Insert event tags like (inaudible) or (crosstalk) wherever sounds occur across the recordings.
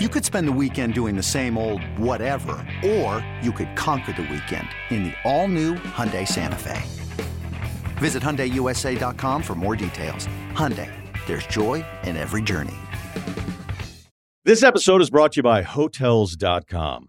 You could spend the weekend doing the same old whatever, or you could conquer the weekend in the all-new Hyundai Santa Fe. Visit HyundaiUSA.com for more details. Hyundai, there's joy in every journey. This episode is brought to you by Hotels.com.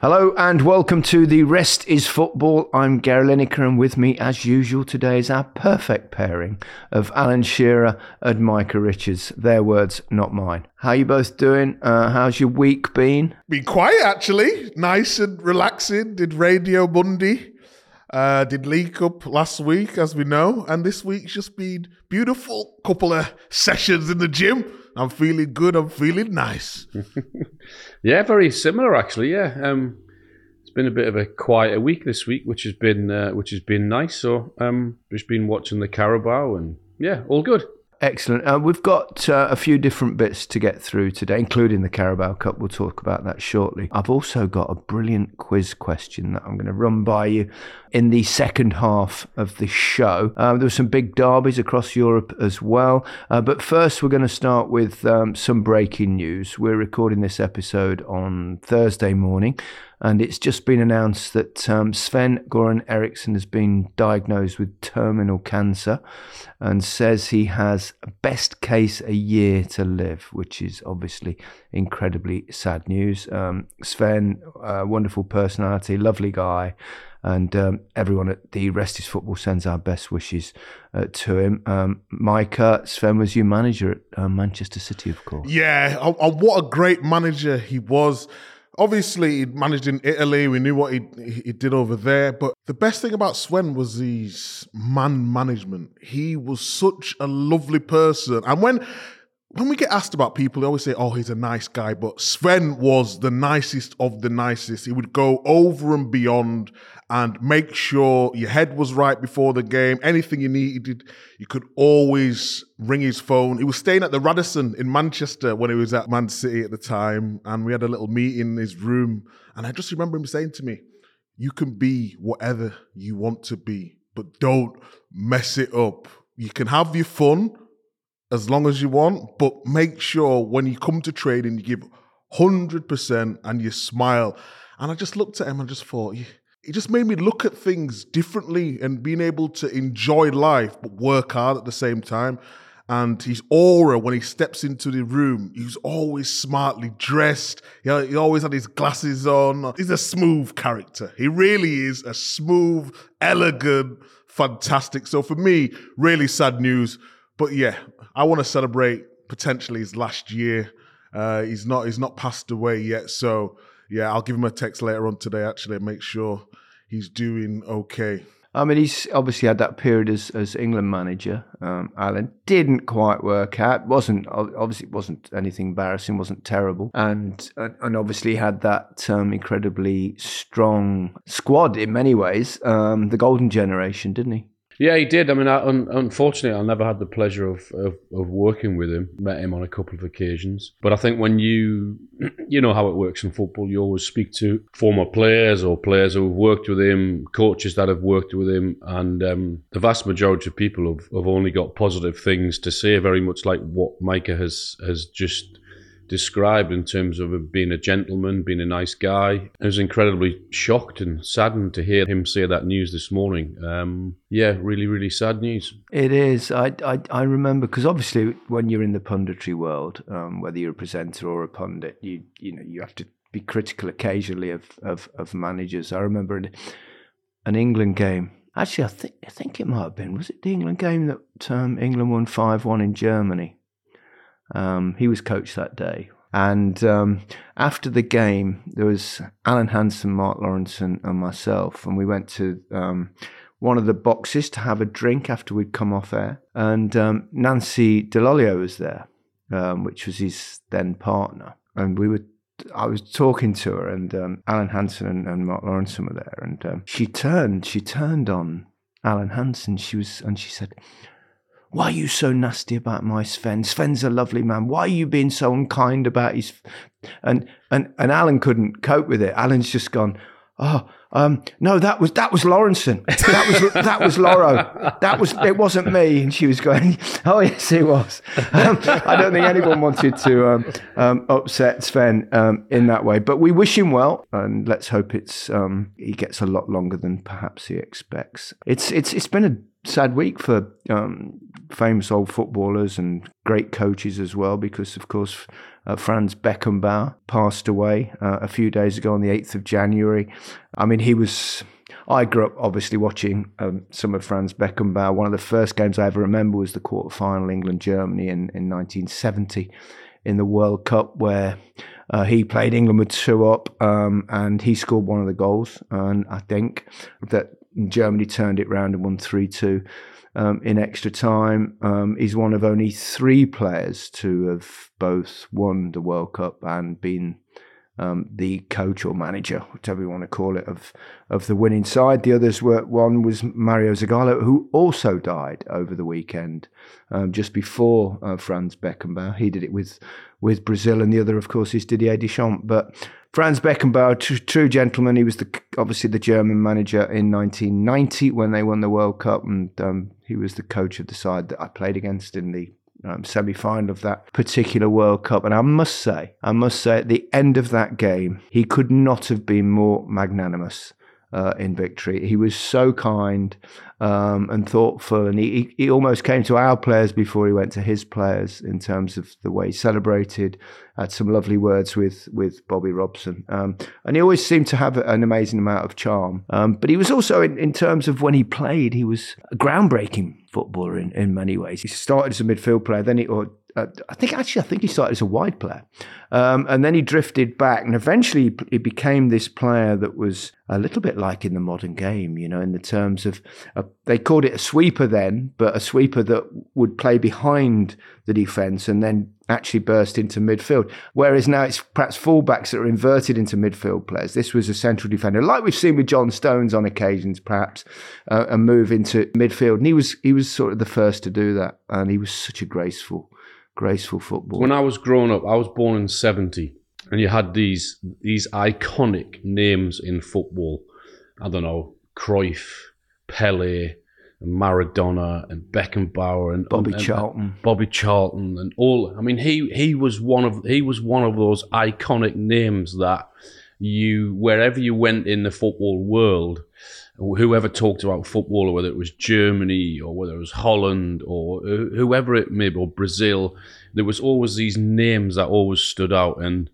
Hello and welcome to the Rest is Football. I'm Gary Lineker and with me as usual today is our perfect pairing of Alan Shearer and Micah Richards. Their words, not mine. How are you both doing? Uh, how's your week been? Been quiet actually. Nice and relaxing. Did Radio Monday. Uh, did League Cup last week, as we know, and this week's just been beautiful. Couple of sessions in the gym. I'm feeling good. I'm feeling nice. (laughs) Yeah, very similar actually. Yeah, um, it's been a bit of a quieter week this week, which has been uh, which has been nice. So um, just been watching the Carabao and yeah, all good. Excellent. Uh, we've got uh, a few different bits to get through today, including the Carabao Cup. We'll talk about that shortly. I've also got a brilliant quiz question that I'm going to run by you in the second half of the show. Uh, there were some big derbies across Europe as well. Uh, but first, we're going to start with um, some breaking news. We're recording this episode on Thursday morning and it's just been announced that um, Sven Goran Eriksson has been diagnosed with terminal cancer and says he has best case a year to live, which is obviously incredibly sad news. Um, Sven, uh, wonderful personality, lovely guy. And um, everyone at the Rest is Football sends our best wishes uh, to him. Um, Micah, Sven was your manager at uh, Manchester City, of course. Yeah, and, and what a great manager he was obviously he managed in Italy. We knew what he he did over there. But the best thing about Sven was his man management. He was such a lovely person, and when when we get asked about people, they always say, "Oh, he's a nice guy," but Sven was the nicest of the nicest. He would go over and beyond and make sure your head was right before the game. Anything you needed, you could always ring his phone. He was staying at the Radisson in Manchester when he was at Man City at the time, and we had a little meeting in his room. And I just remember him saying to me, "You can be whatever you want to be, but don't mess it up. You can have your fun." As long as you want, but make sure when you come to training, you give 100% and you smile. And I just looked at him and just thought, it just made me look at things differently and being able to enjoy life, but work hard at the same time. And his aura when he steps into the room, he's always smartly dressed. Know, he always had his glasses on. He's a smooth character. He really is a smooth, elegant, fantastic. So for me, really sad news. But yeah, I want to celebrate potentially his last year. Uh, he's not he's not passed away yet, so yeah, I'll give him a text later on today actually and make sure he's doing okay. I mean, he's obviously had that period as, as England manager. Um, Alan didn't quite work out. wasn't obviously it wasn't anything embarrassing. wasn't terrible, and and obviously had that um, incredibly strong squad in many ways. Um, the golden generation, didn't he? Yeah, he did. I mean, I, un, unfortunately, I never had the pleasure of, of, of working with him. Met him on a couple of occasions, but I think when you (clears throat) you know how it works in football, you always speak to former players or players who have worked with him, coaches that have worked with him, and um, the vast majority of people have, have only got positive things to say. Very much like what Micah has has just described in terms of being a gentleman, being a nice guy. I was incredibly shocked and saddened to hear him say that news this morning. Um, yeah, really, really sad news. It is. I I, I remember because obviously when you're in the punditry world, um, whether you're a presenter or a pundit, you you know you have to be critical occasionally of of, of managers. I remember an, an England game. Actually, I think I think it might have been. Was it the England game that um, England won five one in Germany? Um, he was coach that day. And um, after the game, there was Alan Hansen, Mark Lawrenson, and, and myself, and we went to um, one of the boxes to have a drink after we'd come off air. And um, Nancy Dell'Olio was there, um, which was his then partner, and we were. I was talking to her, and um, Alan Hansen and, and, Mark Lawrenson were there, and she turned. She turned on Alan Hansen. She was, and she said, why are you so nasty about my Sven? Sven's a lovely man. Why are you being so unkind about his? And and and Alan couldn't cope with it. Alan's just gone. Oh, um, no, that was that was Lawrenson. That was that was Lawro. That was it wasn't me. And she was going, (laughs) oh yes, it was. Um, I don't think anyone wanted to um, um, upset Sven um, in that way. But we wish him well, and let's hope it's um, he gets a lot longer than perhaps he expects. It's it's it's been a sad week for famous old footballers and great coaches as well, because of course uh, Franz Beckenbauer passed away uh, a few days ago on the 8th of January. I mean, he was. I grew up obviously watching um, some of Franz Beckenbauer. One of the first games I ever remember was the quarter final England Germany in, in 1970 in the World Cup, where uh, he played England with two up um, and he scored one of the goals. And I think that Germany turned it round and won 3 2 um, in extra time. Um, he's one of only three players to have both won the World Cup and been um, the coach or manager, whatever you want to call it, of of the winning side. The others were one was Mario Zagallo, who also died over the weekend, um, just before uh, Franz Beckenbauer. He did it with with Brazil, and the other, of course, is Didier Deschamps. But Franz Beckenbauer, tr- true gentleman. He was the obviously the German manager in 1990 when they won the World Cup, and um, he was the coach of the side that I played against in the um, semi final of that particular World Cup. And I must say, I must say, at the end of that game, he could not have been more magnanimous uh, in victory. He was so kind um, and thoughtful, and he, he almost came to our players before he went to his players in terms of the way he celebrated. Had some lovely words with with Bobby Robson, um, and he always seemed to have an amazing amount of charm. Um, but he was also, in, in terms of when he played, he was a groundbreaking footballer in, in many ways. He started as a midfield player, then he or uh, I think actually, I think he started as a wide player, um, and then he drifted back, and eventually he became this player that was a little bit like in the modern game, you know, in the terms of a, they called it a sweeper then, but a sweeper that would play behind the defence and then actually burst into midfield. Whereas now it's perhaps fullbacks that are inverted into midfield players. This was a central defender, like we've seen with John Stones on occasions, perhaps, uh, and move into midfield. And he was he was sort of the first to do that, and he was such a graceful graceful football. When I was growing up, I was born in 70, and you had these these iconic names in football. I don't know, Cruyff, Pele, Maradona, and Beckenbauer, and Bobby and, Charlton, and Bobby Charlton, and all. I mean, he he was one of he was one of those iconic names that you wherever you went in the football world, whoever talked about football, or whether it was Germany or whether it was Holland or whoever it may be, or Brazil, there was always these names that always stood out, and,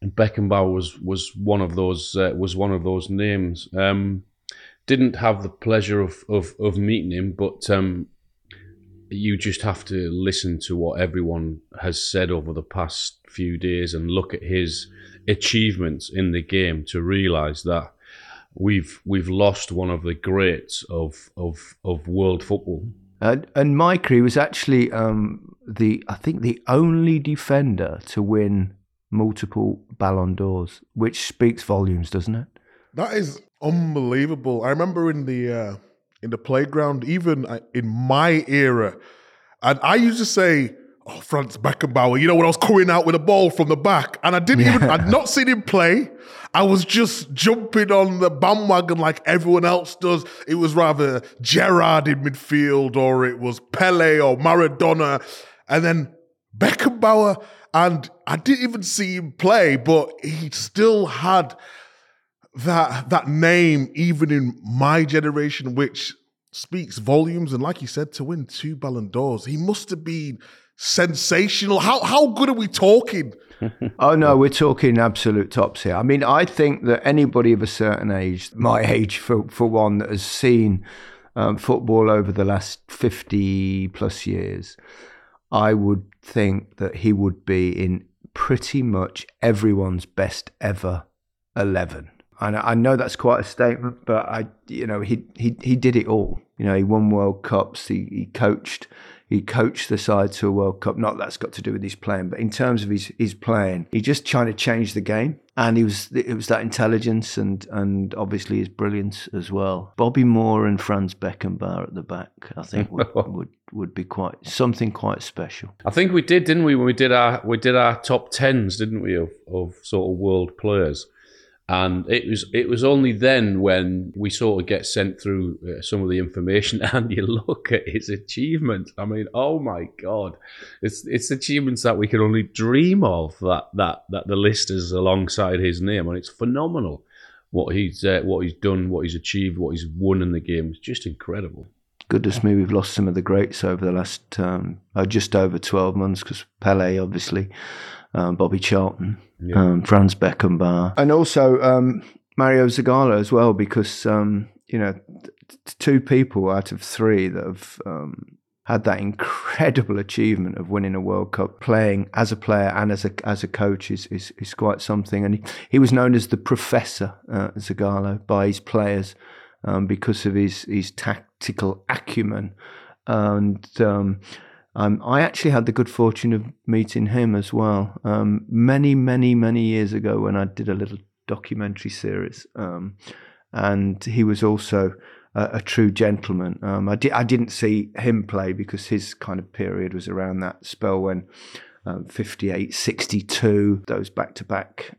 and Beckenbauer was was one of those uh, was one of those names. Um, didn't have the pleasure of of, of meeting him, but um, you just have to listen to what everyone has said over the past few days and look at his achievements in the game to realize that we've we've lost one of the greats of of of world football. And, and Micah was actually um, the I think the only defender to win multiple Ballon d'Ors, which speaks volumes, doesn't it? That is unbelievable. I remember in the uh, in the playground, even uh, in my era. And I used to say, oh, Franz Beckenbauer, you know, when I was coming out with a ball from the back, and I didn't even, I'd not seen him play. I was just jumping on the bandwagon like everyone else does. It was rather Gerrard in midfield, or it was Pele or Maradona. And then Beckenbauer, and I didn't even see him play, but he still had that that name even in my generation, which speaks volumes. And like you said, to win two Ballon d'Ors, he must have been sensational. How how good are we talking? (laughs) oh no, we're talking absolute tops here. I mean, I think that anybody of a certain age, my (laughs) age for for one, that has seen um, football over the last fifty plus years, I would think that he would be in pretty much everyone's best ever eleven. And I know that's quite a statement, but I, you know, he he he did it all. You know, he won World Cups. He he coached he coached the side to a World Cup. Not that's got to do with his playing, but in terms of his his playing, he just trying to change the game. And he was it was that intelligence and and obviously his brilliance as well. Bobby Moore and Franz Beckenbauer at the back, I think would, (laughs) would would be quite something quite special. I think we did, didn't we? When we did our we did our top tens, didn't we, of of sort of world players and it was it was only then when we sort of get sent through uh, some of the information (laughs) and you look at his achievements. I mean oh my god. It's it's achievements that we can only dream of that that that the list is alongside his name. And it's phenomenal what he's uh, what he's done what he's achieved what he's won in the game. It's just incredible. Goodness me we've lost some of the greats over the last um, uh, just over 12 months because pele obviously um, Bobby Charlton, yeah. um, Franz Beckenbauer, and also um, Mario Zagallo as well, because um, you know t- two people out of three that have um, had that incredible achievement of winning a World Cup, playing as a player and as a as a coach is is, is quite something. And he, he was known as the Professor uh, Zagallo by his players um, because of his his tactical acumen and. Um, um, I actually had the good fortune of meeting him as well um, many, many, many years ago when I did a little documentary series. Um, and he was also a, a true gentleman. Um, I, di- I didn't see him play because his kind of period was around that spell when um, 58, 62, those back to back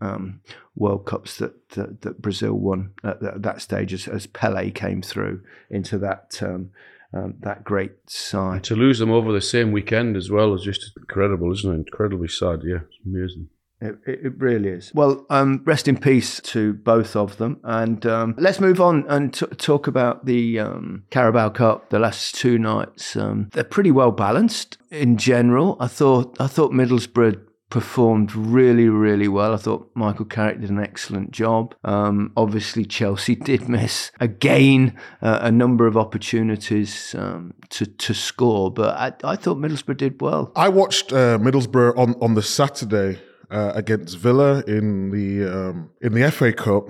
World Cups that, that, that, Brazil won at, at that stage as, as, Pele came through into that um, um, that great side. to lose them over the same weekend as well is just incredible, isn't it? Incredibly sad. Yeah, it's amazing. It, it, really is. Well, um, rest in peace to both of them. And um, let's move on and t- talk about the um, Carabao Cup. The last two nights, um, they're pretty well balanced in general. I thought I thought Middlesbrough performed really, really well. I thought Michael Carrick did an excellent job. Um, obviously, Chelsea (laughs) did miss again uh, a number of opportunities um, to to score, but I, I, thought Middlesbrough did well. I watched uh, Middlesbrough on on the Saturday uh, against Villa in the um, in the FA Cup,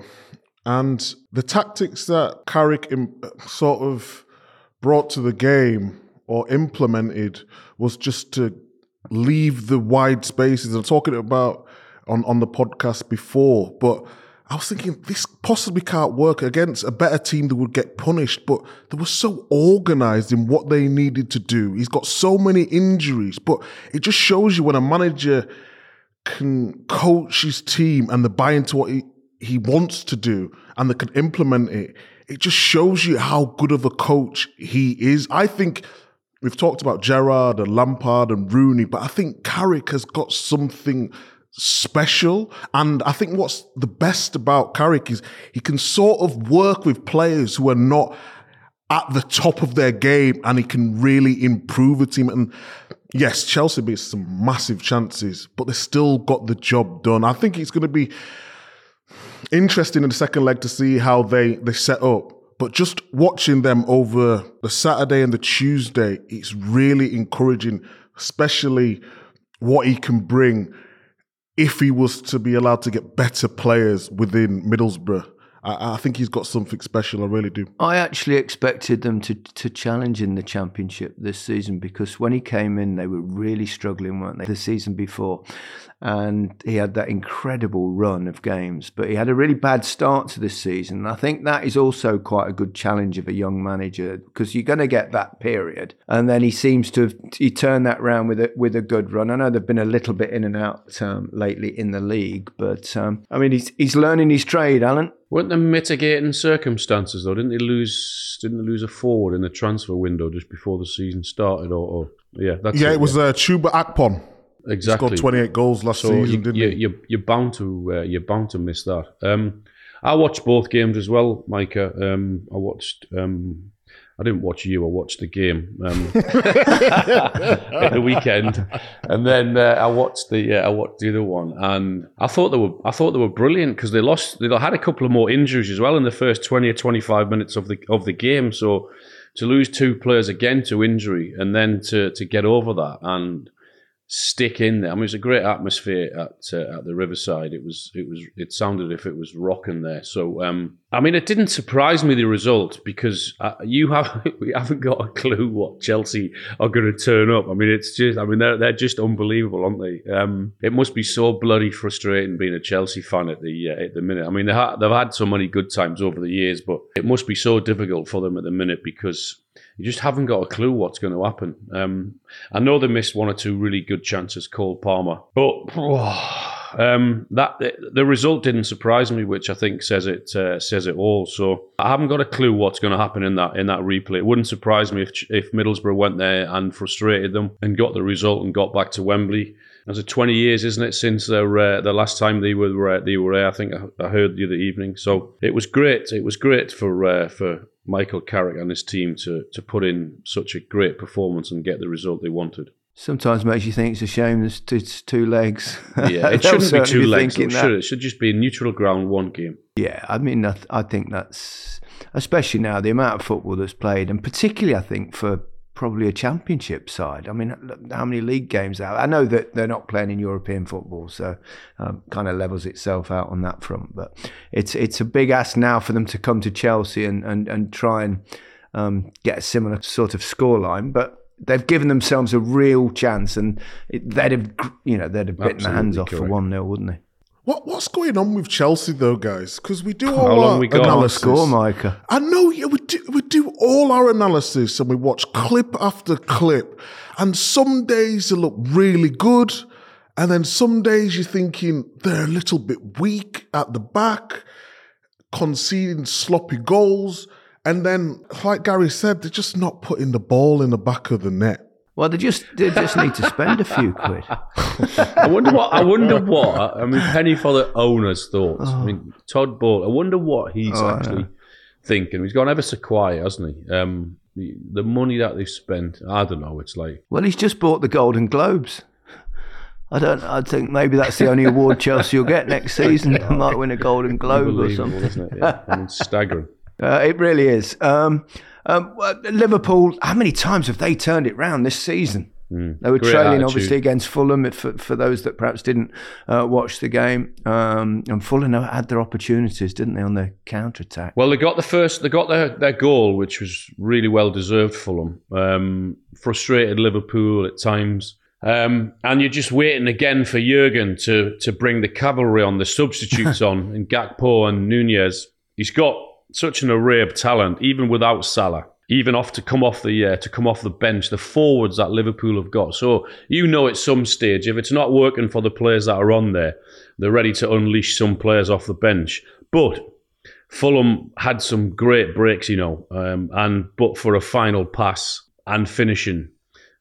and the tactics that Carrick Im- sort of brought to the game or implemented was just to leave the wide spaces. I'm talking about on, on the podcast before, but I was thinking this possibly can't work against a better team that would get punished, but they were so organized in what they needed to do. He's got so many injuries, but it just shows you when a manager can coach his team and they buy into what he, he wants to do and they can implement it. It just shows you how good of a coach he is. I think We've talked about Gerrard and Lampard and Rooney, but I think Carrick has got something special. And I think what's the best about Carrick is he can sort of work with players who are not at the top of their game and he can really improve a team. And yes, Chelsea missed some massive chances, but they still got the job done. I think it's going to be interesting in the second leg to see how they, they set up. But just watching them over the Saturday and the Tuesday, it's really encouraging, especially what he can bring if he was to be allowed to get better players within Middlesbrough. I, I think he's got something special. I really do. I actually expected them to, to challenge in the championship this season because when he came in, they were really struggling, weren't they? The season before, and he had that incredible run of games, but he had a really bad start to this season. I think that is also quite a good challenge of a young manager because you're going to get that period, and then he seems to have he turned that round with a with a good run. I know they've been a little bit in and out um, lately in the league, but um, I mean he's he's learning his trade, Alan. Weren't there mitigating circumstances though? Didn't they lose? Didn't they lose a forward in the transfer window just before the season started? Or, or yeah, that's yeah, it, was uh, Chuba Akpom. exactly. He scored 28 goals last so season, you, didn't you, he? you, you're bound to uh, you're bound to miss that. Um, I watched both games as well, Micah. Um, I watched. Um, I didn't watch you. I watched the game um, (laughs) at the weekend, and then uh, I watched the uh, I watched the other one, and I thought they were I thought they were brilliant because they lost. They had a couple of more injuries as well in the first twenty or twenty five minutes of the of the game. So to lose two players again to injury, and then to to get over that and stick in there. I mean, it was a great atmosphere at uh, at the Riverside. It was it was it sounded if it was rocking there. So um, I mean, it didn't surprise me the result because uh, you have (laughs) we haven't got a clue what Chelsea are going to turn up. I mean, it's just I mean they're they're just unbelievable, aren't they? Um, it must be so bloody frustrating being a Chelsea fan at the uh, at the minute. I mean, they ha- they've had so many good times over the years, but it must be so difficult for them at the minute because you just haven't got a clue what's going to happen. Um, I know they missed one or two really good chances, Cole Palmer, but (sighs) um, that the result didn't surprise me, which I think says it uh, says it all. So I haven't got a clue what's going to happen in that in that replay. It wouldn't surprise me if if Middlesbrough went there and frustrated them and got the result and got back to Wembley. It 20 years, isn't it, since their uh, the last time they were uh, they were there? I think I, I heard the other evening. So it was great. It was great for uh, for Michael Carrick and his team to to put in such a great performance and get the result they wanted. Sometimes makes you think it's a shame there's two, it's two legs. Yeah, (laughs) it shouldn't be two legs. Though, should it? it should just be a neutral ground, one game. Yeah, I mean, I, th- I think that's especially now the amount of football that's played, and particularly I think for probably a championship side. I mean, how many league games are? I know that they're not playing in European football, so um, kind of levels itself out on that front. But it's it's a big ask now for them to come to Chelsea and and, and try and um, get a similar sort of scoreline, but. They've given themselves a real chance, and it, they'd have, you know, they'd have bitten their hands Absolutely off for one 0 wouldn't they? What what's going on with Chelsea though, guys? Because we do How all long our we got? Analysis. score, Micah. I know, yeah, we do, we do all our analysis and we watch clip after clip. And some days they look really good. And then some days you're thinking they're a little bit weak at the back, conceding sloppy goals. And then, like Gary said, they're just not putting the ball in the back of the net. Well, they just they just need to spend a few quid. (laughs) I wonder what. I wonder what. I mean, penny for the owner's thoughts. I mean, Todd Boehly. I wonder what he's Oh, actually thinking. He's gone ever so quiet, hasn't he? Um, the, the money that they've spent. I don't know. It's like Well, he's just bought the Golden Globes. I don't. I think maybe that's the only award Chelsea will get next (laughs) season. They might win a Golden Globe or something. isn't it? Yeah. I mean, staggering. (laughs) Uh, it really is. Um, um, Liverpool. How many times have they turned it round this season? They were Great trailing, attitude. obviously, against Fulham. For, for those that perhaps didn't uh, watch the game, um, and Fulham had their opportunities, didn't they, on their counter attack? Well, they got the first. They got their, their goal, which was really well deserved. Fulham um, frustrated Liverpool at times, um, and you're just waiting again for Jurgen to to bring the cavalry on, the (laughs) substitutes on, and Gakpo and Nunez. He's got such an array of talent, even without Salah. Even off to come off the uh, to come off the bench, the forwards that Liverpool have got. So you know, at some stage, if it's not working for the players that are on there, they're ready to unleash some players off the bench. But Fulham had some great breaks, you know, um, and but for a final pass and finishing,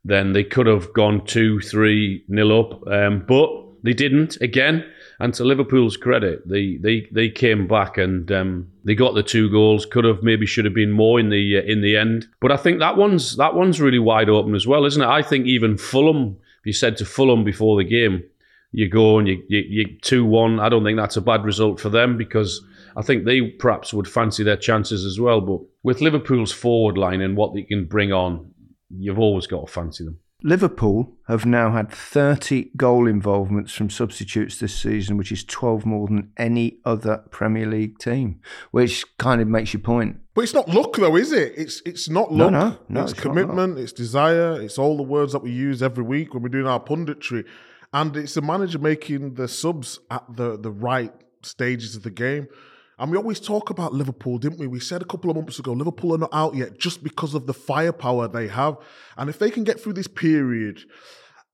then they could have gone two, three nil up, um, but they didn't. Again, and to Liverpool's credit, they they they came back and um, they got the two goals. Could have maybe should have been more in the uh, in the end, but I think that one's that one's really wide open as well, isn't it? I think even Fulham, if you said to Fulham before the game, you go and you you, you two one. I don't think that's a bad result for them because I think they perhaps would fancy their chances as well. But with Liverpool's forward line and what they can bring on, you've always got to fancy them. Liverpool have now had 30 goal involvements from substitutes this season, which is 12 more than any other Premier League team, which kind of makes your point. But it's not luck, though, is it? It's it's not luck. no, no, it's, it's commitment. It's desire. It's all the words that we use every week when we're doing our punditry, and it's the manager making the subs at the the right stages of the game. And we always talk about Liverpool, didn't we? We said a couple of months ago, Liverpool are not out yet just because of the firepower they have. And if they can get through this period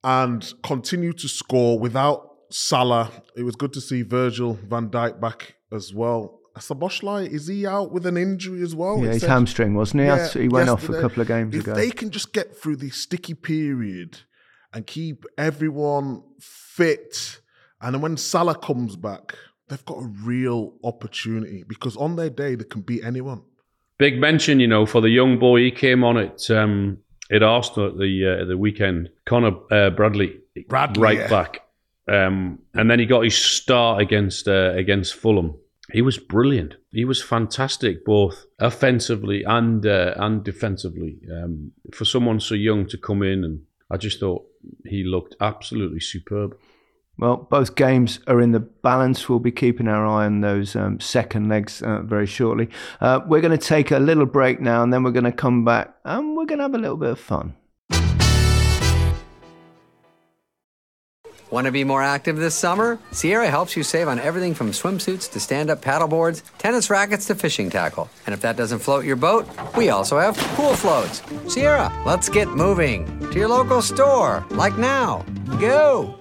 and continue to score without Salah, it was good to see Virgil van Dijk back as well. Szoboszlai, is he out with an injury as well? Yeah, It his said- hamstring, wasn't he? Yeah, he went off a couple of games if ago. they can just get through this sticky period and keep everyone fit, and then when Salah comes back, they've got a real opportunity because on their day they can beat anyone. Big mention, you know, for the young boy. He came on at um, at Arsenal at the uh, the weekend. Conor uh, Bradley, Bradley, right yeah. back, um, and then he got his start against uh, against Fulham. He was brilliant. He was fantastic, both offensively and uh, and defensively. Um, for someone so young to come in, and I just thought he looked absolutely superb. Well, both games are in the balance. We'll be keeping our eye on those um, second legs uh, very shortly. Uh, we're going to take a little break now, and then we're going to come back and we're going to have a little bit of fun. Want to be more active this summer? Sierra helps you save on everything from swimsuits to stand up paddleboards, tennis rackets to fishing tackle. And if that doesn't float your boat, we also have pool floats. Sierra, let's get moving to your local store, like now. Go!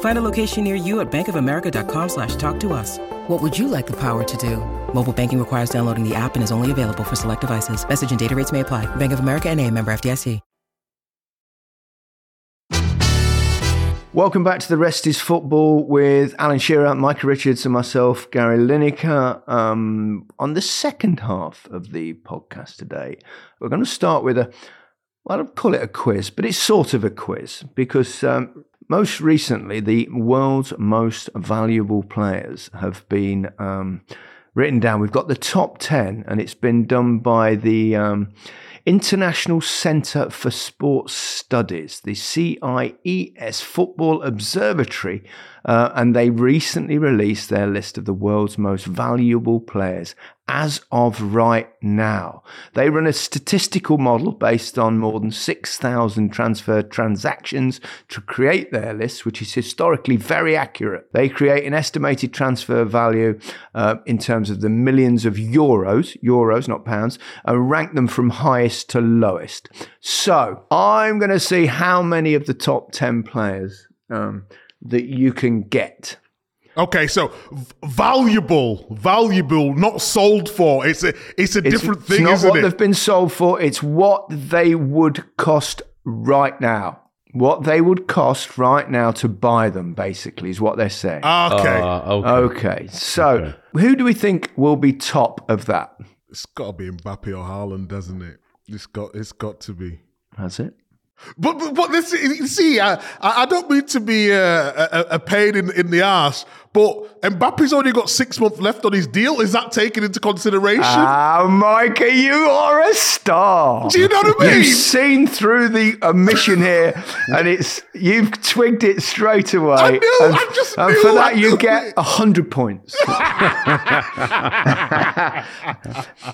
Find a location near you at bankofamerica.com slash talk to us. What would you like the power to do? Mobile banking requires downloading the app and is only available for select devices. Message and data rates may apply. Bank of America and a member FDIC. Welcome back to the Rest is Football with Alan Shearer, Micah Richards, and myself, Gary Lineker. Um, on the second half of the podcast today, we're going to start with a, well, I'd call it a quiz, but it's sort of a quiz because um, most recently, the world's most valuable players have been um, written down. We've got the top 10, and it's been done by the. Um, International Centre for Sports Studies, the CIES Football Observatory, uh, and they recently released their list of the world's most valuable players as of right now. They run a statistical model based on more than 6,000 transfer transactions to create their list, which is historically very accurate. They create an estimated transfer value uh, in terms of the millions of euros, euros, not pounds, and rank them from highest to lowest. So I'm going to see how many of the top 10 players um, that you can get. Okay, so v- valuable, valuable, not sold for. It's a it's a different it's thing, not isn't what it? they've been sold for. It's what they would cost right now. What they would cost right now to buy them, basically, is what they're saying. okay, Uh, okay. okay, so who do we think will be top of that? it's got to be Mbappe or Haaland, doesn't it? It's got it's got to be. That's it. But but, but this, see, I, I I don't mean to be a, a, a pain in, in the ass, but Mbappe's only got six months left on his deal. Is that taken into consideration? Ah, Micah, you are a star. Do you know what I mean? You've seen through the omission here, and it's you've twigged it straight away. I knew, and, I just and knew, for that, you get a hundred points.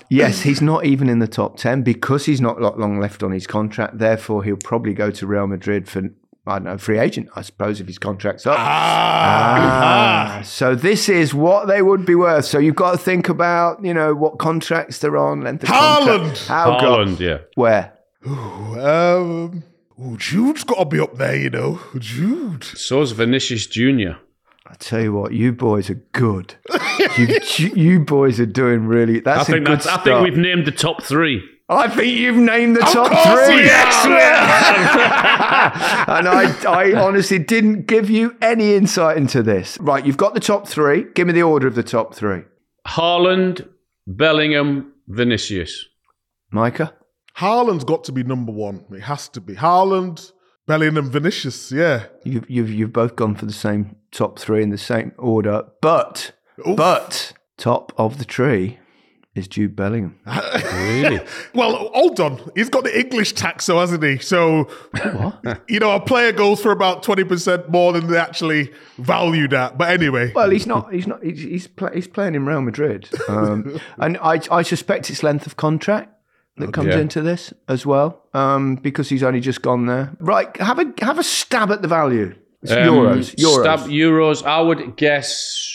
yes, he's not even in the top ten because he's not long left on his contract. Therefore, he'll probably go to Real Madrid for I don't know, free agent, I suppose, if his contract's up. Ah. Ah, so this is what they would be worth. So you've got to think about, you know, what contracts they're on, length of Haaland. contract. How go- Haaland, yeah. Where? Um, oh, Jude's got to be up there, you know. Jude. So's Vinicius Junior. I tell you what, you boys are good. you, you, (laughs) you boys are doing really. That's I a think good that's. I think we've named the top three. I think you've named the top three. we have. (laughs) and I, I honestly didn't give you any insight into this. Right, you've got the top three. Give me the order of the top three. Haaland, Bellingham, Vinicius. Micah? Haaland's got to be number one. It has to be. Haaland, Bellingham, Vinicius. Yeah. You've, you've, you've both gone for the same top three in the same order, but, but, top of the tree is Jude Bellingham. Really? (laughs) Well, hold on. He's got the English tax, so hasn't he? So, you know, a player goes for about 20% more than they actually value that. But anyway. Well, he's not. He's not. He's he's, play, he's playing in Real Madrid, um, (laughs) and I I suspect it's length of contract that comes Yeah. into this as well, um, because he's only just gone there. Right, have a have a stab at the value. It's Um, euros. Euros. Stab euros. I would guess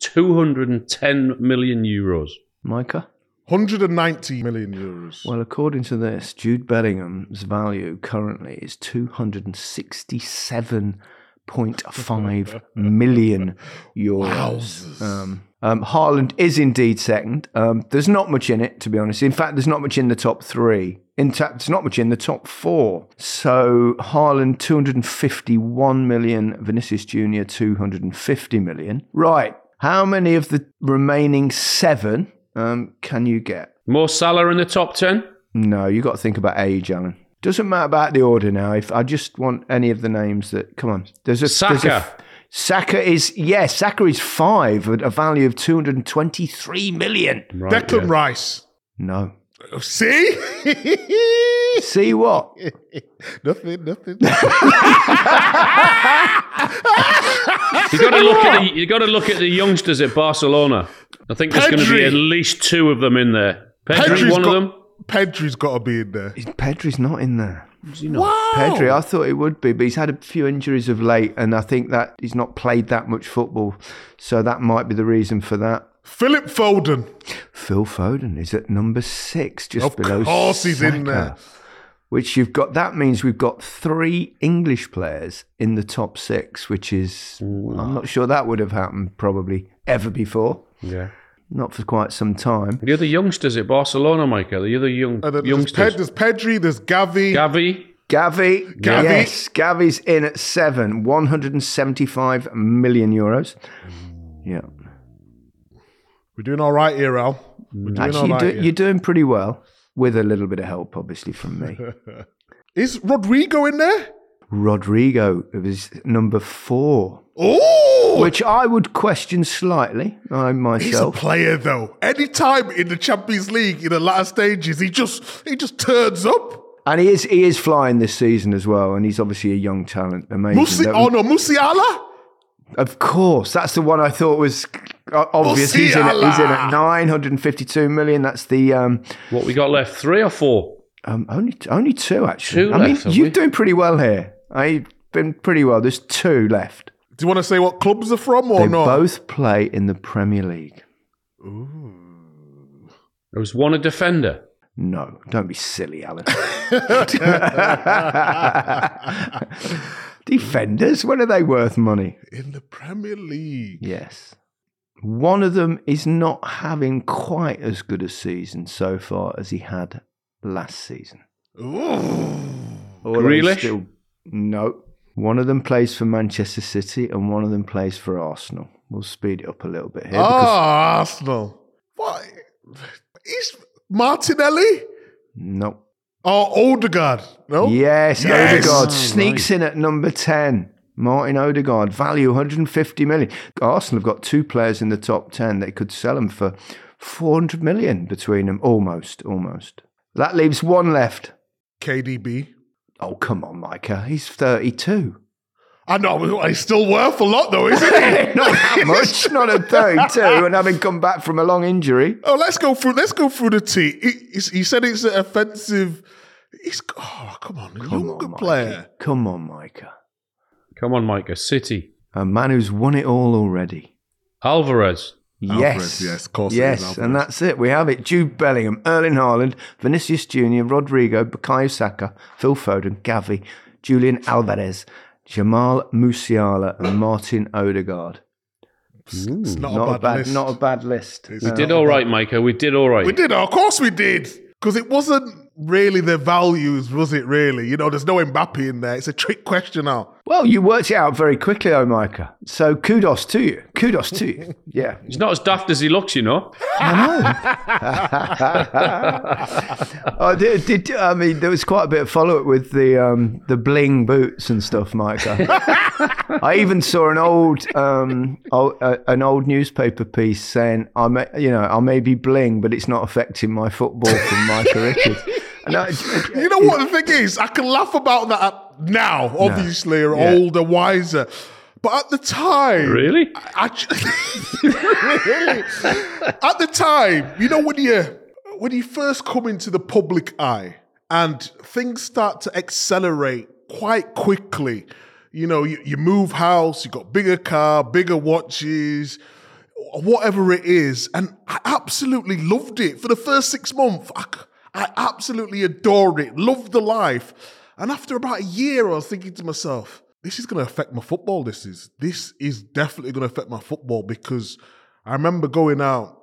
210 million euros. Micah. 190 million euros. Well, according to this, Jude Bellingham's value currently is two hundred and sixty-seven point five (laughs) million euros. Um, um, Haaland is indeed second. Um, there's not much in it, to be honest. In fact, there's not much in the top three. In fact, there's not much in the top four. So Haaland, 251 million. Vinicius Junior, 250 million. Right. How many of the remaining seven um, can you get? More Salah in the top 10? No, you got to think about age, Alan. Doesn't matter about the order now. If I just want any of the names that come on, there's a there's a- Saka. Saka is yes, Saka is five at a value of two hundred and twenty-three million. Right, Declan yeah. Rice. No, See? (laughs) see what? nothing, nothing. You got to look at the you got to look at the youngsters at Barcelona. I think there's going to be at least two of them in there. Pedri, Pedri's one got, of them. Pedri's got to be in there. Pedri's not in there. Wow. Pedri, I thought he would be, but he's had a few injuries of late, and I think that he's not played that much football, so that might be the reason for that. Philip Foden. Phil Foden is at number six, just Of below. course he's in Saka, there. Which you've got. That means we've got three English players in the top six, which is I'm not sure that would have happened probably ever before. Yeah. Not for quite some time. The other youngsters at Barcelona, Michael. The other young And there's, youngsters. Ped, there's Pedri, there's Gavi. Gavi. Gavi, Gavi. yes, Gavi's in at seven, 175 million euros. Mm. Yeah, We're doing all right here, Al. We're doing actually, all you're, do- here. you're doing pretty well with a little bit of help, obviously, from me. (laughs) Is Rodrygo in there? Rodrygo is number four. Oh, which I would question slightly. I myself. he's a player though. Any time in the Champions League in the latter stages, he just he just turns up. and he is he is flying this season as well, and he's obviously a young talent. Amazing. Musi- oh no, Musiala. Of course, that's the one I thought was obvious. He's in, at, he's in at 952 million. That's the um, What we got left? Three or four? um only only two actually. Two I mean, left, have you're we? doing pretty well here. I've been pretty well. There's two left. Do you want to say what clubs are from or They not? both play in the Premier League. Ooh. There was one a defender. No, don't be silly, Alan. (laughs) (laughs) (laughs) Defenders, when are they worth money? in the Premier League. Yes. One of them is not having quite as good a season so far as he had last season. Ooh. Although Grealish? Still, no. One of them plays for Manchester City and one of them plays for Arsenal. We'll speed it up a little bit here. Ah, Because, Arsenal. What? Is Martinelli no. Or Odegaard? No. Yes, Yes! Odegaard Oh, sneaks in at number 10. Martin Odegaard, value 150 million. Arsenal have got two players in the top 10. They could sell them for 400 million between them. Almost, almost. That leaves one left. KDB. Oh, come on, Micah. He's 32. I know, but he's still worth a lot though, isn't he? (laughs) Not that much, not at (laughs) 32, and having come back from a long injury. Oh, let's go through. Let's go through the T. He, he- he said it's an offensive. He's oh come on, a Come younger on, player. Come on, Micah. Come on, Micah. City. A man who's won it all already. Alvarez. Yes. Alvarez, yes, of course Yes, Alvarez. and that's it. We have it. Jude Bellingham, Erling Haaland, Vinicius Junior, Rodrygo, Bukayo Saka, Phil Foden, Gavi, Julian Alvarez, Jamal Musiala, and Martin Odegaard. It's not, Not a bad, list. not a bad list. It's We did all right, Micah. We did all right. We did, of course we did. Because it wasn't really their values, was it really? You know, there's no Mbappe in there. It's a trick question now. Well, you worked it out very quickly, oh Micah. So kudos to you. Kudos to you. (laughs) Yeah. He's not as daft as he looks, you know. (laughs) (laughs) oh, did, did I mean there was quite a bit of follow up with the um, the bling boots and stuff, Micah. I even saw an old um, old, uh, an old newspaper piece saying I may you know I may be bling, but it's not affecting my football from Micah Richards. (laughs) I, You know what the thing is? I can laugh about that now, obviously, or Yeah. older, wiser. But at the time, Really? I, (laughs) really, at the time, you know when you when you first come into the public eye and things start to accelerate quite quickly. You know, you, you move house, you got bigger car, bigger watches, whatever it is, and I absolutely loved it for the first six months. I, I absolutely adored it, loved the life, and after about a year, I was thinking to myself, "This is going to affect my football. This is this is definitely going to affect my football because I remember going out."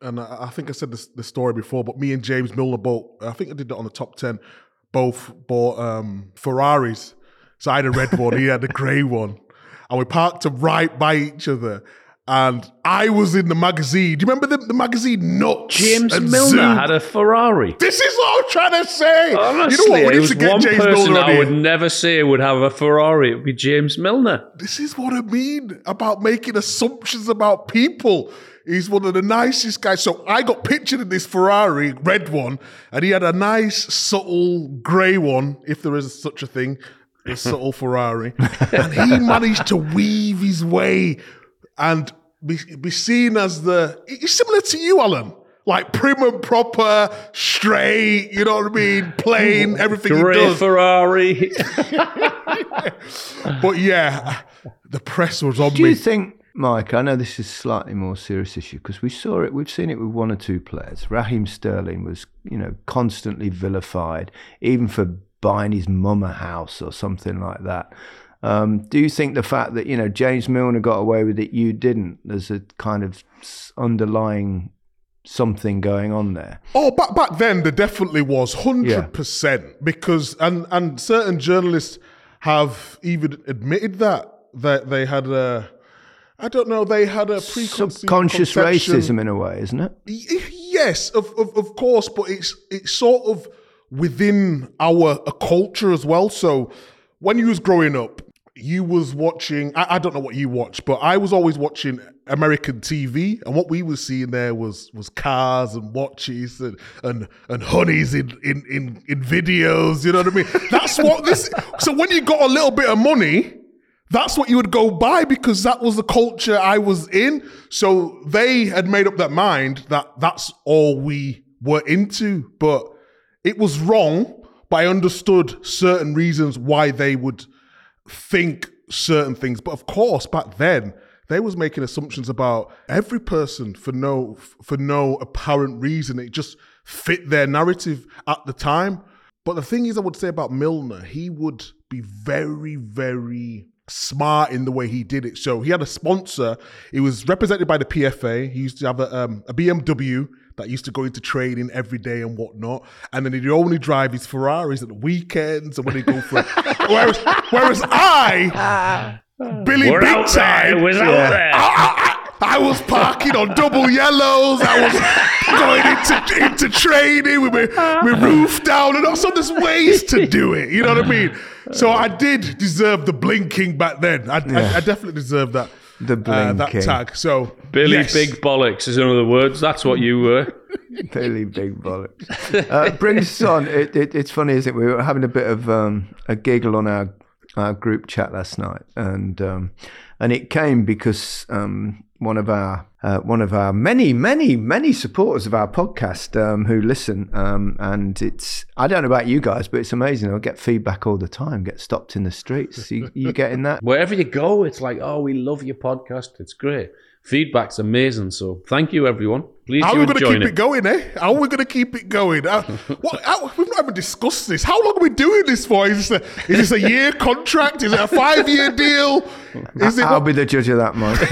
And I, I think I said this, this story before, but me and James Milner both, I think I did it on the top 10, both bought um, Ferraris. So I had a red one, he had a grey one. And we parked them right by each other. And I was in the magazine. Do you remember the, the magazine Nuts? James Milner Zoom? had a Ferrari. This is what I'm trying to say. Honestly, you know what? We it need was to get one James person Milner I would never say would have a Ferrari. It would be James Milner. This is what I mean about making assumptions about people. He's one of the nicest guys. So I got pictured in this Ferrari, red one, and he had a nice, subtle grey one, if there is such a thing, a subtle Ferrari. (laughs) And he managed to weave his way and be, be seen as the. it's similar to you, Alan. Like prim and proper, straight, you know what I mean? Plain, everything he does. Ferrari. (laughs) But yeah, the press was on Do me. you think, Mike? I know this is slightly more serious issue because we saw it. We've seen it with one or two players. Raheem Sterling was, you know, constantly vilified, even for buying his mum a house or something like that. Um, do you think the fact that you know James Milner got away with it, you didn't? There's a kind of underlying something going on there. Oh, back back then there definitely was hundred percent because and and certain journalists have even admitted that that they had a I don't know they had a Subconscious conception. racism in a way, isn't it? Yes, of, of of course, but it's it's sort of within our a culture as well. So when you was growing up, you was watching. I, I don't know what you watched, but I was always watching American TV, and what we were seeing there was was cars and watches and and, and honeys in, in in in videos. You know what I mean? (laughs) That's what this. So when you got a little bit of money. That's what you would go by because that was the culture I was in. So they had made up that mind that that's all we were into. But it was wrong, but I understood certain reasons why they would think certain things. But of course, back then, they was making assumptions about every person for no for no apparent reason. It just fit their narrative at the time. But the thing is, I would say about Milner, he would be very, very smart in the way he did it. So he had a sponsor. He was represented by the PFA. He used to have a, um, a BMW that used to go into training every day and whatnot. And then he'd only drive his Ferraris at the weekends and when he'd go for (laughs) whereas, whereas I, Billy We're Big out there. Time, We're out there. I, I- I was parking on double yellows. I was going into, into training with my, my roof down and all. So there's ways to do it. You know what I mean? So I did deserve the blinking back then. I, I, I definitely deserved that. The uh, that blinking. tag. So Billy yes. Big Bollocks is in other words. That's what you were. (laughs) Billy Big Bollocks. Uh, brings us on. It, it, it's funny, isn't it? We were having a bit of um, a giggle on our our group chat last night, and um, and it came because um, one of our uh, one of our many many many supporters of our podcast um, who listen, um, and it's I don't know about you guys, but it's amazing. I get feedback all the time. Get stopped in the streets. You, you getting that? (laughs) Wherever you go, it's like, oh, we love your podcast. It's great. Feedback's amazing. So thank you, everyone. Please How are we going to keep it. going, eh? How are we going to keep it going? Uh, (laughs) what, how, we've not even discussed this. How long are we doing this for? Is this a, is this a year (laughs) contract? Is it a five year deal? Is it I'll what- be the judge of that, Mike. (laughs)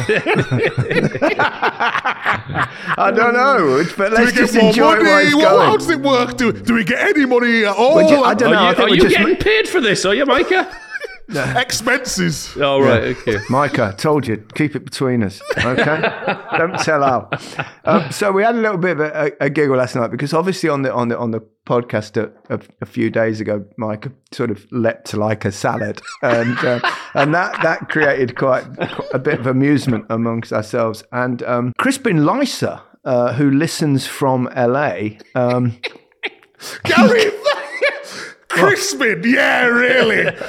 I don't know, but let's get just more enjoy money? What- going. how does it work? Do, do we get any money at all? You- I don't Are know. you, I think are you just getting paid for this? Are you, Micah? Expenses. Oh, right. Okay. Micah, told you, keep it between us, okay? (laughs) Don't tell out. Um, so we had a little bit of a, a, a giggle last night because obviously on the on the on the podcast a, a, a few days ago, Micah sort of leapt to like a salad, and uh, (laughs) and that that created quite, quite a bit of amusement amongst ourselves. And um, Crispin Lysa, uh, who listens from LA. Um, Gary, (laughs) Crispin, yeah, really. (laughs)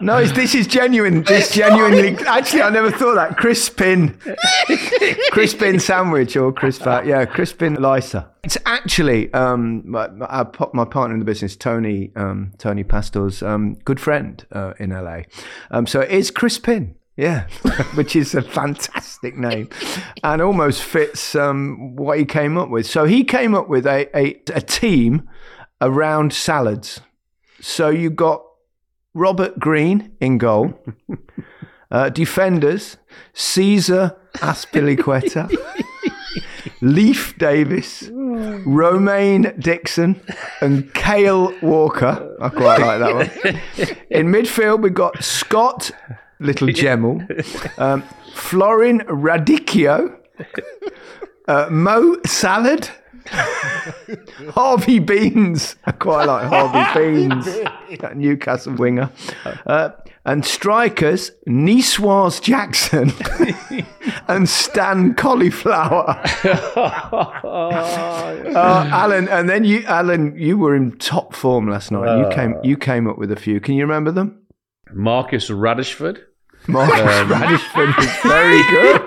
No, this is genuine. This genuinely. Actually, I never thought that. Crispin, (laughs) Crispin sandwich or crisp. Yeah, Crispin Lysa. It's actually um, my, my, my partner in the business, Tony um, Tony Pastor's um, good friend uh, in LA. Um, so it is Crispin. Yeah, (laughs) which is a fantastic name, and almost fits um, what he came up with. So he came up with a, a, a team around salads. So you've got Robert Green in goal. (laughs) Uh, defenders, Caesar Azpilicueta, Leaf (laughs) Davis, Romaine Dixon, and Kale Walker. I quite like that one. (laughs) In midfield, we've got Scott Little Gemmel, um, Florin Radicchio, uh, Mo Salad, (laughs) Harvey Beans. I quite like Harvey (laughs) Beans, that Newcastle winger. Uh, and strikers, Niçoise Jackson (laughs) and Stan Cauliflower. Uh, Alan, and then you, Alan, you were in top form last night. You came, you came up with a few. Can you remember them? Marcus Radishford. Marcus Radishford was very good.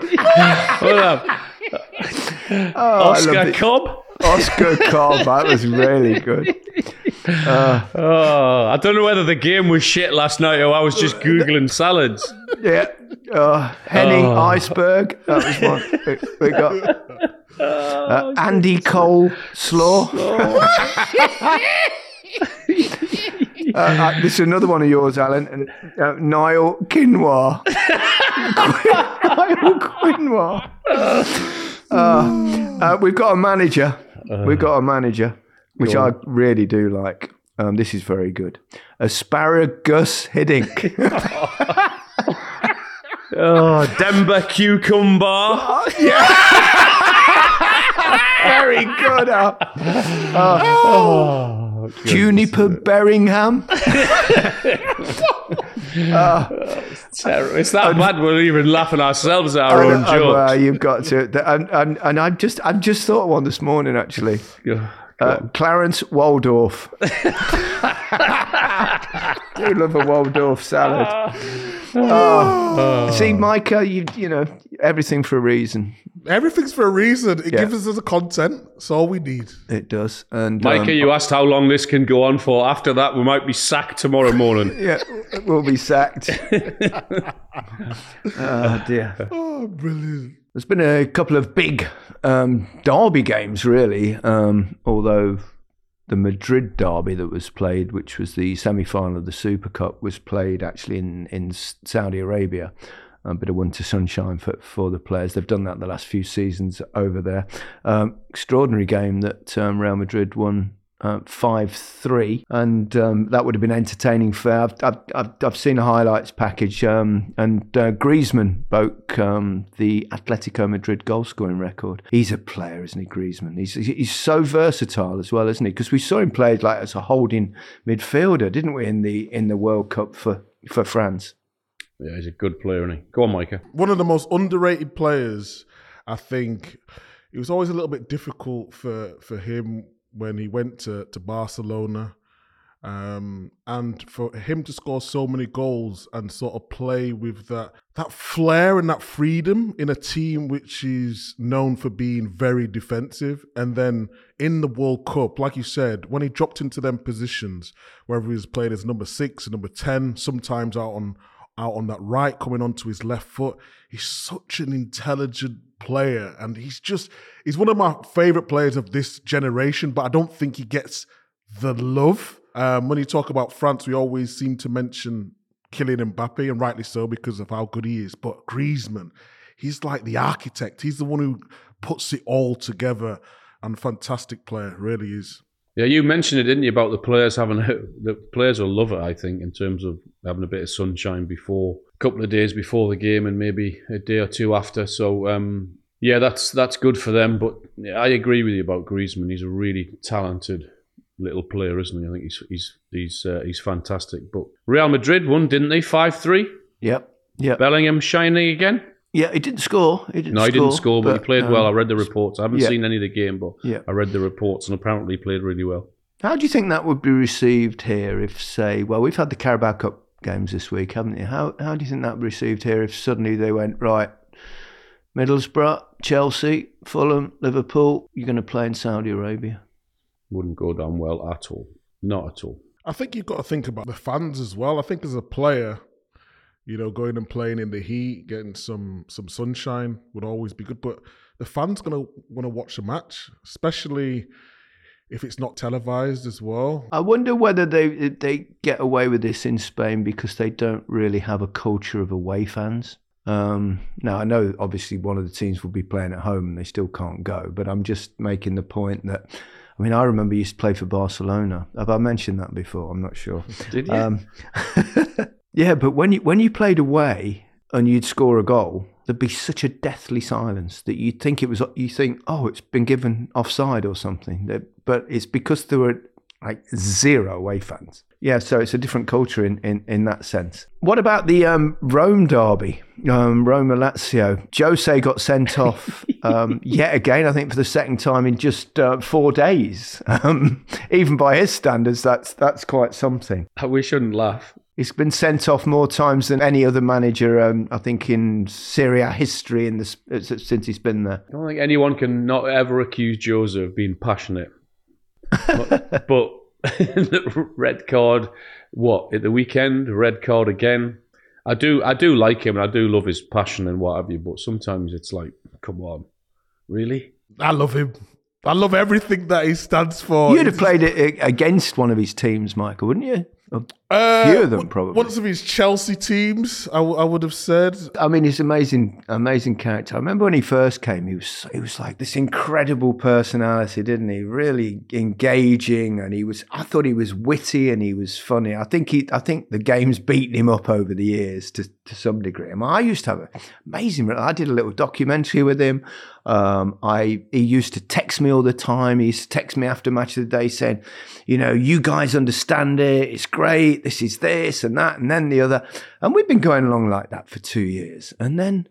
Oh, Oscar. Cobb. Oscar Cobb, that was really good. (laughs) Oh, I don't know whether the game was shit last night or I was just googling salads. Yeah. Uh, Henning Oh. Iceberg. That was one. We, we got (laughs) uh, Andy Cole Slaw. (laughs) uh, uh, this is another one of yours, Alan. And uh, Niall Quinoa. Niall Quinoa. Uh, uh, we've got a manager. We've got a manager, which I really do like. Um, this is very good. Asparagus Hiddink. (laughs) Oh, Denver cucumber. (laughs) yeah. (laughs) Very good. Uh, uh, Juniper Berringham. Terrible. It's that bad we're even laughing ourselves at our own Uh, well, jokes. you've got to, and and and I just I've just thought of one this morning actually. Uh, Clarence Waldorf. (laughs) (laughs) do love a Waldorf salad. (laughs) Oh. See, Micah, you you know everything for a reason. Everything's for a reason. It Yeah. gives us the content. It's all we need. It does. And Micah, um, you asked how long this can go on for. After that, we might be sacked tomorrow morning. (laughs) yeah, we'll be sacked. (laughs) oh dear. Oh, brilliant. There's been a couple of big um, derby games, really. Um, although the Madrid derby that was played, which was the semi-final of the Super Cup, was played actually in in Saudi Arabia. A bit of winter sunshine for for the players. They've done that the last few seasons over there. Um, extraordinary game that um, Real Madrid won five three, and um, that would have been entertaining. Fair. I've I've, I've, I've seen a highlights package, um, and uh, Griezmann broke um, the Atletico Madrid goal scoring record. He's a player, isn't he? Griezmann. He's he's so versatile as well, isn't he? Because we saw him played like as a holding midfielder, didn't we? In the in the World Cup for for France. Yeah, he's a good player, isn't he? Go on, Micah. One of the most underrated players, I think. It was always a little bit difficult for, for him when he went to, to Barcelona Um, and for him to score so many goals and sort of play with that that flair and that freedom in a team which is known for being very defensive, and then in the World Cup, like you said, when he dropped into them positions, whether he was played as number six number ten, sometimes out on out on that right, coming onto his left foot, he's such an intelligent player, and he's just he's one of my favorite players of this generation. But I don't think he gets the love um, when you talk about France, we always seem to mention Kylian Mbappe, and rightly so because of how good he is. But Griezmann, he's like the architect. He's the one who puts it all together. And fantastic player, really is. Yeah, you mentioned it, didn't you, about the players having the players will love it. I think in terms of having a bit of sunshine before a couple of days before the game, and maybe a day or two after. So um, yeah, that's that's good for them. But I agree with you about Griezmann. He's a really talented little player, isn't he? I think he's he's he's uh, he's fantastic. But Real Madrid won, didn't they? Five three. Yep. Yep. Bellingham shining again. Yeah, he didn't score. He didn't no, he didn't score, but, but he played um, well. I read the reports. I haven't yeah. seen any of the game, but yeah. I read the reports, and apparently he played really well. How do you think that would be received here if, say, well, we've had the Carabao Cup games this week, haven't you? How how do you think that would be received here if suddenly they went right? Middlesbrough, Chelsea, Fulham, Liverpool. You're going to play in Saudi Arabia wouldn't go down well at all. Not at all. I think you've got to think about the fans as well. I think as a player, you know, going and playing in the heat, getting some some sunshine would always be good. But the fans gonna want to watch a match, especially if it's not televised as well. I wonder whether they they get away with this in Spain because they don't really have a culture of away fans. Um, now I know obviously one of the teams will be playing at home and they still can't go, but I'm just making the point that I mean, I remember you used to play for Barcelona. Have I mentioned that before? I'm not sure. (laughs) Did you? Um, (laughs) yeah, but when you when you played away and you'd score a goal, there'd be such a deathly silence that you'd think it was. You think, oh, it's been given offside or something. But it's because there were like zero away fans. Yeah, so it's a different culture in, in, in that sense. What about the um, Rome derby, um, Roma Lazio? Jose got sent (laughs) off um, yet again, I think for the second time in just uh, four days. (laughs) Um, even by his standards, that's that's quite something. We shouldn't laugh. He's been sent off more times than any other manager, um, I think, in Serie A history in this, since he's been there. I don't think anyone can not ever accuse Jose of being passionate. But, but (laughs) red card, what at the weekend? Red card again. I do, I do like him, and I do love his passion and what have you. But sometimes it's like, come on, really? I love him. I love everything that he stands for. You'd have played it against one of his teams, Michael, wouldn't you? Uh, few of them, probably. One of his Chelsea teams, I, w- I would have said. I mean, he's amazing, amazing character. I remember when he first came, he was he was like this incredible personality, didn't he? Really engaging, and he was. I thought he was witty and he was funny. I think he, I think the game's beaten him up over the years to to some degree. I, mean, I used to have an amazing. I did a little documentary with him. Um, I he used to text me all the time. He used to text me after match of the day saying, you know, you guys understand it. It's great. This is this and that and then the other. And we've been going along like that for two years. And then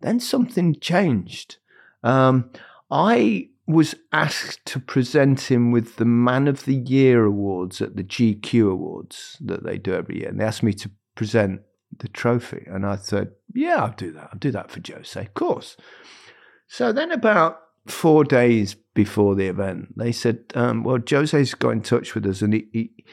then something changed. Um, I was asked to present him with the Man of the Year awards at the GQ Awards that they do every year. And they asked me to present the trophy. And I said, Yeah, I'll do that. I'll do that for Jose, of course. So then, about four days before the event, they said, um, "Well, Jose's got in touch with us, and he, he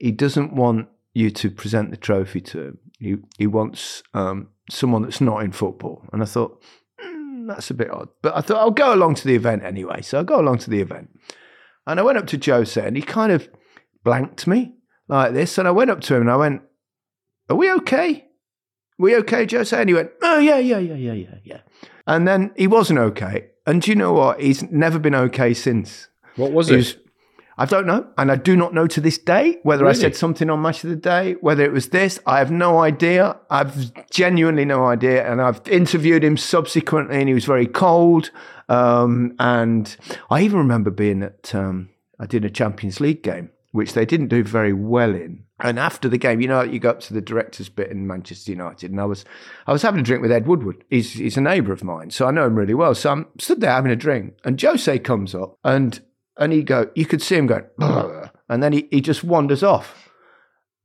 he doesn't want you to present the trophy to him. He he wants um, someone that's not in football." And I thought mm, that's a bit odd, but I thought I'll go along to the event anyway. So I go along to the event, and I went up to Jose, and he kind of blanked me like this, and I went up to him and I went, "Are we okay?" Are we okay, Jose? And he went, oh, yeah, yeah, yeah, yeah, yeah, yeah. And then he wasn't okay. And do you know what? He's never been okay since. What was he it? Was, I don't know. And I do not know to this day whether really? I said something on Match of the Day, whether it was this. I have no idea. I've genuinely no idea. And I've interviewed him subsequently and he was very cold. Um, and I even remember being at, um, I did a Champions League game, which they didn't do very well in. And after the game, you know, you go up to the director's bit in Manchester United, and I was, I was having a drink with Ed Woodward. He's, he's a neighbour of mine, so I know him really well. So I'm stood there having a drink, and Jose comes up, and and he go, you could see him going, and And then he, he just wanders off.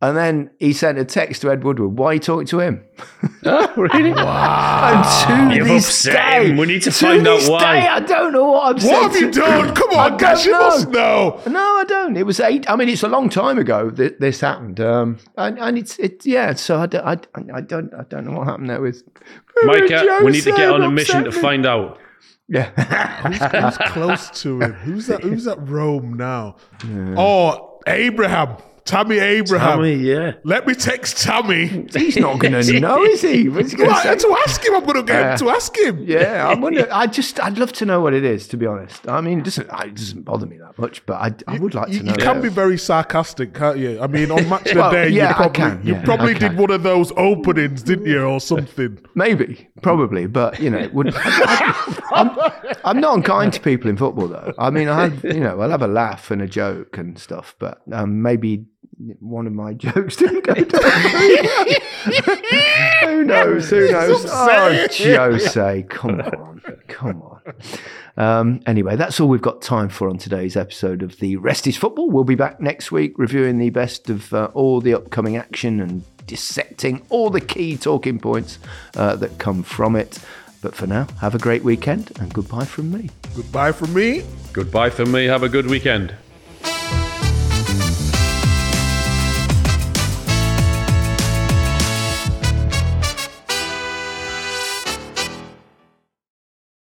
And then he sent a text to Ed Woodward. Why are you talking to him? (laughs) oh, really? (laughs) and to You've this upset day, him. We need to find out why. Day, I don't know what I'm said. What have you done? Come on, don't Gash, you must know. No, I don't. It was eight. I mean, it's a long time ago that this happened, um, and, and it's it. Yeah, so I don't, I, I don't, I don't know what happened there with. Micah, we need to get on a Jose mission to find out. Yeah, Who's (laughs) close to him? Who's that? Who's at Rome now? Oh, Abraham, Tammy Abraham. Tammy, yeah. Let me text Tammy. he's not going (laughs) to know, is he? What's he gonna say? to ask him. I'm going to get him to ask him. Yeah, I wonder. (laughs) I just, I'd love to know what it is. To be honest, I mean, it doesn't, it doesn't bother me that much, but I, I would like You, to know. you can be very sarcastic, can't you? I mean, on (laughs) match of the day, yeah, you probably, can, you yeah, probably did one of those openings, didn't you, or something? Maybe, probably, but you know, it would. I'm, I'm not unkind to people in football, though. I mean, I have, you know, I'll have a laugh and a joke and stuff, but um, maybe one of my (laughs) jokes didn't go down. (laughs) who knows? Who knows? Oh, (laughs) Jose, come on, come on. Um, anyway, that's all we've got time for on today's episode of the Rest is Football. We'll be back next week reviewing the best of uh, all the upcoming action and dissecting all the key talking points uh, that come from it. But for now, have a great weekend and goodbye from me. Goodbye from me. Goodbye from me. Have a good weekend.